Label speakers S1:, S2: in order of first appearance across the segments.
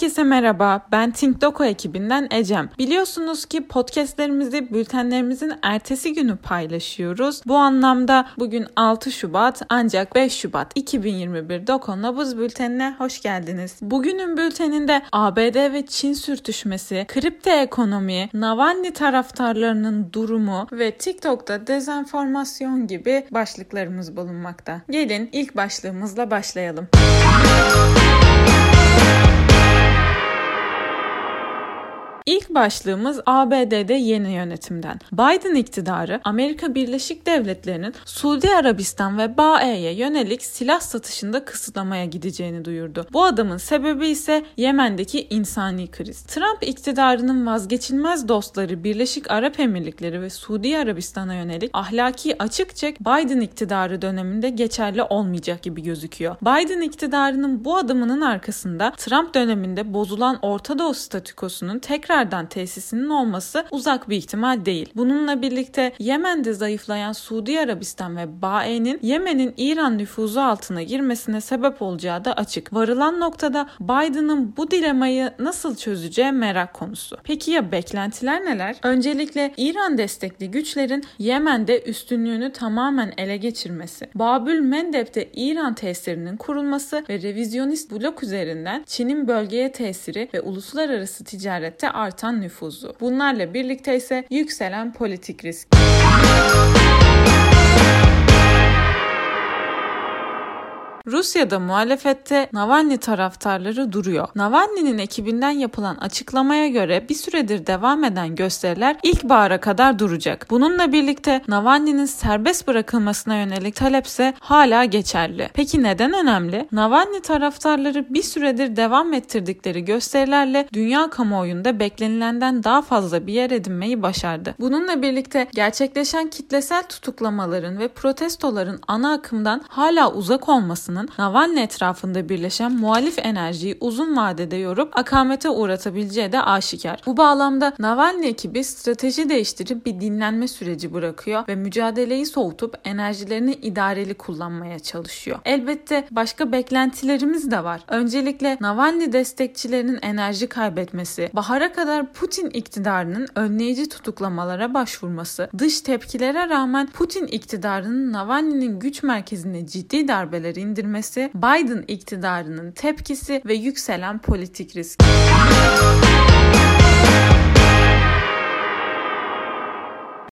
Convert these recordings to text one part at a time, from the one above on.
S1: Herkese merhaba, ben Think Doko ekibinden Ecem. Biliyorsunuz ki podcastlerimizi bültenlerimizin ertesi günü paylaşıyoruz. Bu anlamda bugün 6 Şubat ancak 5 Şubat 2021 Doko Nabız bültenine hoş geldiniz. Bugünün bülteninde ABD ve Çin sürtüşmesi, kripto ekonomi, Navalny taraftarlarının durumu ve TikTok'ta dezenformasyon gibi başlıklarımız bulunmakta. Gelin ilk başlığımızla başlayalım. İlk başlığımız ABD'de yeni yönetimden. Biden iktidarı Amerika Birleşik Devletleri'nin Suudi Arabistan ve BAE'ye yönelik silah satışında kısıtlamaya gideceğini duyurdu. Bu adımın sebebi ise Yemen'deki insani kriz. Trump iktidarının vazgeçilmez dostları Birleşik Arap Emirlikleri ve Suudi Arabistan'a yönelik ahlaki açık Biden iktidarı döneminde geçerli olmayacak gibi gözüküyor. Biden iktidarının bu adımının arkasında Trump döneminde bozulan Orta Doğu statükosunun tekrar tekrardan tesisinin olması uzak bir ihtimal değil. Bununla birlikte Yemen'de zayıflayan Suudi Arabistan ve BAE'nin Yemen'in İran nüfuzu altına girmesine sebep olacağı da açık. Varılan noktada Biden'ın bu dilemayı nasıl çözeceği merak konusu. Peki ya beklentiler neler? Öncelikle İran destekli güçlerin Yemen'de üstünlüğünü tamamen ele geçirmesi, Babül Mendeb'de İran tesirinin kurulması ve revizyonist blok üzerinden Çin'in bölgeye tesiri ve uluslararası ticarette artan nüfuzu. Bunlarla birlikte ise yükselen politik risk. Rusya'da muhalefette Navalny taraftarları duruyor. Navalny'nin ekibinden yapılan açıklamaya göre bir süredir devam eden gösteriler ilkbahara kadar duracak. Bununla birlikte Navalny'nin serbest bırakılmasına yönelik talepse hala geçerli. Peki neden önemli? Navalny taraftarları bir süredir devam ettirdikleri gösterilerle dünya kamuoyunda beklenilenden daha fazla bir yer edinmeyi başardı. Bununla birlikte gerçekleşen kitlesel tutuklamaların ve protestoların ana akımdan hala uzak olmasının Erdoğan'ın Navalny etrafında birleşen muhalif enerjiyi uzun vadede yorup akamete uğratabileceği de aşikar. Bu bağlamda Navalny ekibi strateji değiştirip bir dinlenme süreci bırakıyor ve mücadeleyi soğutup enerjilerini idareli kullanmaya çalışıyor. Elbette başka beklentilerimiz de var. Öncelikle Navalny destekçilerinin enerji kaybetmesi, bahara kadar Putin iktidarının önleyici tutuklamalara başvurması, dış tepkilere rağmen Putin iktidarının Navalny'nin güç merkezine ciddi darbeler indirmesi edilmesi, Biden iktidarının tepkisi ve yükselen politik risk.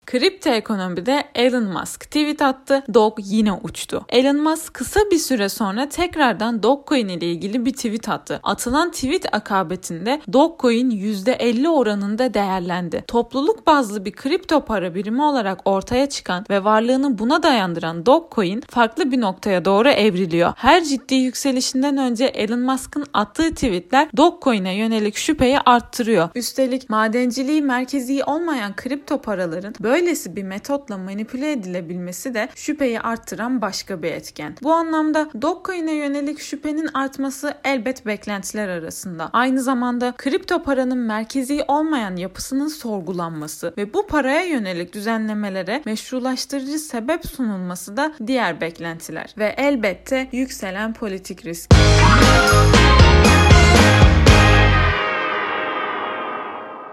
S1: Kripto ekonomide Elon Musk tweet attı. Dog yine uçtu. Elon Musk kısa bir süre sonra tekrardan Dogecoin ile ilgili bir tweet attı. Atılan tweet akabetinde Dogecoin %50 oranında değerlendi. Topluluk bazlı bir kripto para birimi olarak ortaya çıkan ve varlığını buna dayandıran Dogecoin farklı bir noktaya doğru evriliyor. Her ciddi yükselişinden önce Elon Musk'ın attığı tweetler Dogecoin'e yönelik şüpheyi arttırıyor. Üstelik madenciliği merkezi olmayan kripto paraların böyle böylesi bir metotla manipüle edilebilmesi de şüpheyi arttıran başka bir etken. Bu anlamda Dogecoin'e yönelik şüphenin artması elbet beklentiler arasında. Aynı zamanda kripto paranın merkezi olmayan yapısının sorgulanması ve bu paraya yönelik düzenlemelere meşrulaştırıcı sebep sunulması da diğer beklentiler ve elbette yükselen politik risk.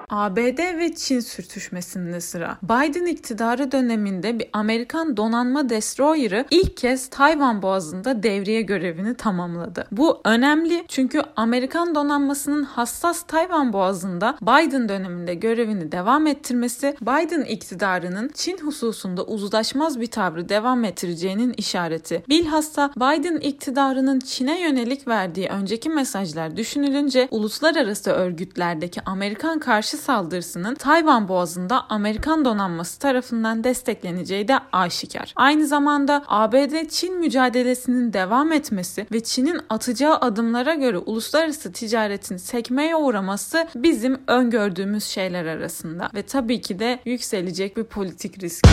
S1: ABD ve Çin sürtüşmesinde sıra. Biden iktidarı döneminde bir Amerikan donanma destroyer'ı ilk kez Tayvan Boğazı'nda devriye görevini tamamladı. Bu önemli çünkü Amerikan donanmasının hassas Tayvan Boğazı'nda Biden döneminde görevini devam ettirmesi Biden iktidarının Çin hususunda uzlaşmaz bir tavrı devam ettireceğinin işareti. Bilhassa Biden iktidarının Çin'e yönelik verdiği önceki mesajlar düşünülünce uluslararası örgütlerdeki Amerikan karşı saldırısının Tayvan Boğazı'nda Amerikan donanması tarafından destekleneceği de aşikar. Aynı zamanda ABD-Çin mücadelesinin devam etmesi ve Çin'in atacağı adımlara göre uluslararası ticaretin sekmeye uğraması bizim öngördüğümüz şeyler arasında ve tabii ki de yükselecek bir politik risk.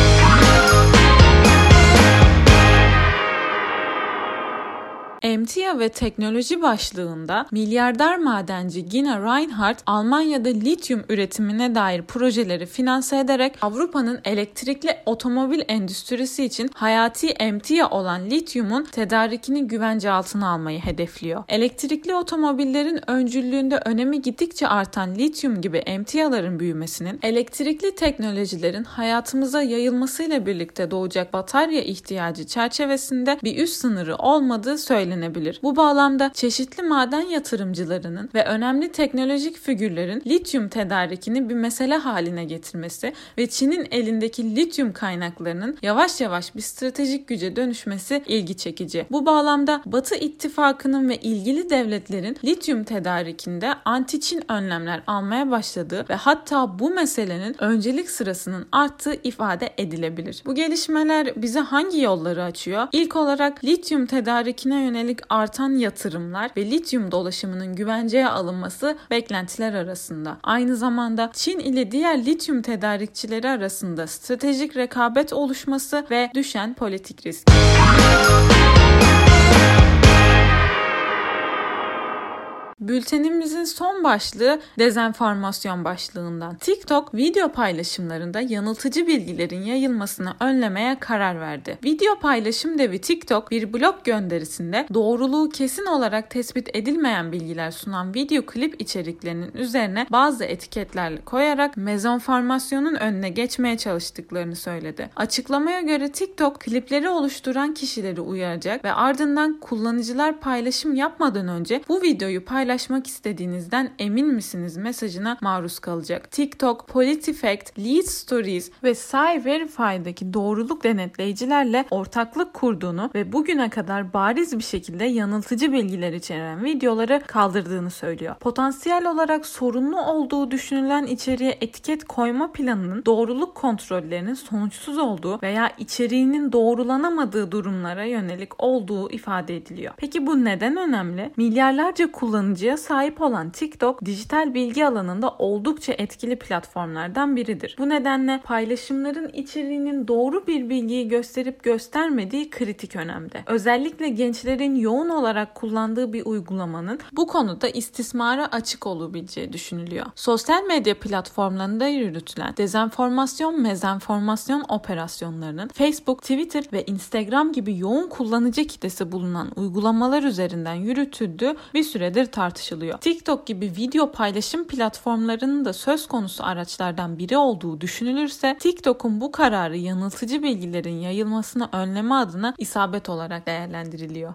S1: Emtia ve teknoloji başlığında milyarder madenci Gina Reinhardt Almanya'da lityum üretimine dair projeleri finanse ederek Avrupa'nın elektrikli otomobil endüstrisi için hayati emtia olan lityumun tedarikini güvence altına almayı hedefliyor. Elektrikli otomobillerin öncüllüğünde önemi gittikçe artan lityum gibi emtiaların büyümesinin elektrikli teknolojilerin hayatımıza yayılmasıyla birlikte doğacak batarya ihtiyacı çerçevesinde bir üst sınırı olmadığı söylenebilir. Bu bağlamda çeşitli maden yatırımcılarının ve önemli teknolojik figürlerin lityum tedarikini bir mesele haline getirmesi ve Çin'in elindeki lityum kaynaklarının yavaş yavaş bir stratejik güce dönüşmesi ilgi çekici. Bu bağlamda Batı ittifakının ve ilgili devletlerin lityum tedarikinde anti-Çin önlemler almaya başladığı ve hatta bu meselenin öncelik sırasının arttığı ifade edilebilir. Bu gelişmeler bize hangi yolları açıyor? İlk olarak lityum tedarikine yönelik artan yatırımlar ve lityum dolaşımının güvenceye alınması beklentiler arasında. Aynı zamanda Çin ile diğer lityum tedarikçileri arasında stratejik rekabet oluşması ve düşen politik risk. Bültenimizin son başlığı dezenformasyon başlığından. TikTok video paylaşımlarında yanıltıcı bilgilerin yayılmasını önlemeye karar verdi. Video paylaşım devi TikTok bir blog gönderisinde doğruluğu kesin olarak tespit edilmeyen bilgiler sunan video klip içeriklerinin üzerine bazı etiketlerle koyarak mezonformasyonun önüne geçmeye çalıştıklarını söyledi. Açıklamaya göre TikTok klipleri oluşturan kişileri uyaracak ve ardından kullanıcılar paylaşım yapmadan önce bu videoyu paylaşacak paylaşmak istediğinizden emin misiniz mesajına maruz kalacak. TikTok, PolitiFact, Lead Stories ve Verify'daki doğruluk denetleyicilerle ortaklık kurduğunu ve bugüne kadar bariz bir şekilde yanıltıcı bilgiler içeren videoları kaldırdığını söylüyor. Potansiyel olarak sorunlu olduğu düşünülen içeriğe etiket koyma planının doğruluk kontrollerinin sonuçsuz olduğu veya içeriğinin doğrulanamadığı durumlara yönelik olduğu ifade ediliyor. Peki bu neden önemli? Milyarlarca kullanıcı kullanıcıya sahip olan TikTok dijital bilgi alanında oldukça etkili platformlardan biridir. Bu nedenle paylaşımların içeriğinin doğru bir bilgiyi gösterip göstermediği kritik önemde. Özellikle gençlerin yoğun olarak kullandığı bir uygulamanın bu konuda istismara açık olabileceği düşünülüyor. Sosyal medya platformlarında yürütülen dezenformasyon, mezenformasyon operasyonlarının Facebook, Twitter ve Instagram gibi yoğun kullanıcı kitlesi bulunan uygulamalar üzerinden yürütüldüğü bir süredir tartışılıyor tartışılıyor. TikTok gibi video paylaşım platformlarının da söz konusu araçlardan biri olduğu düşünülürse TikTok'un bu kararı yanıltıcı bilgilerin yayılmasını önleme adına isabet olarak değerlendiriliyor.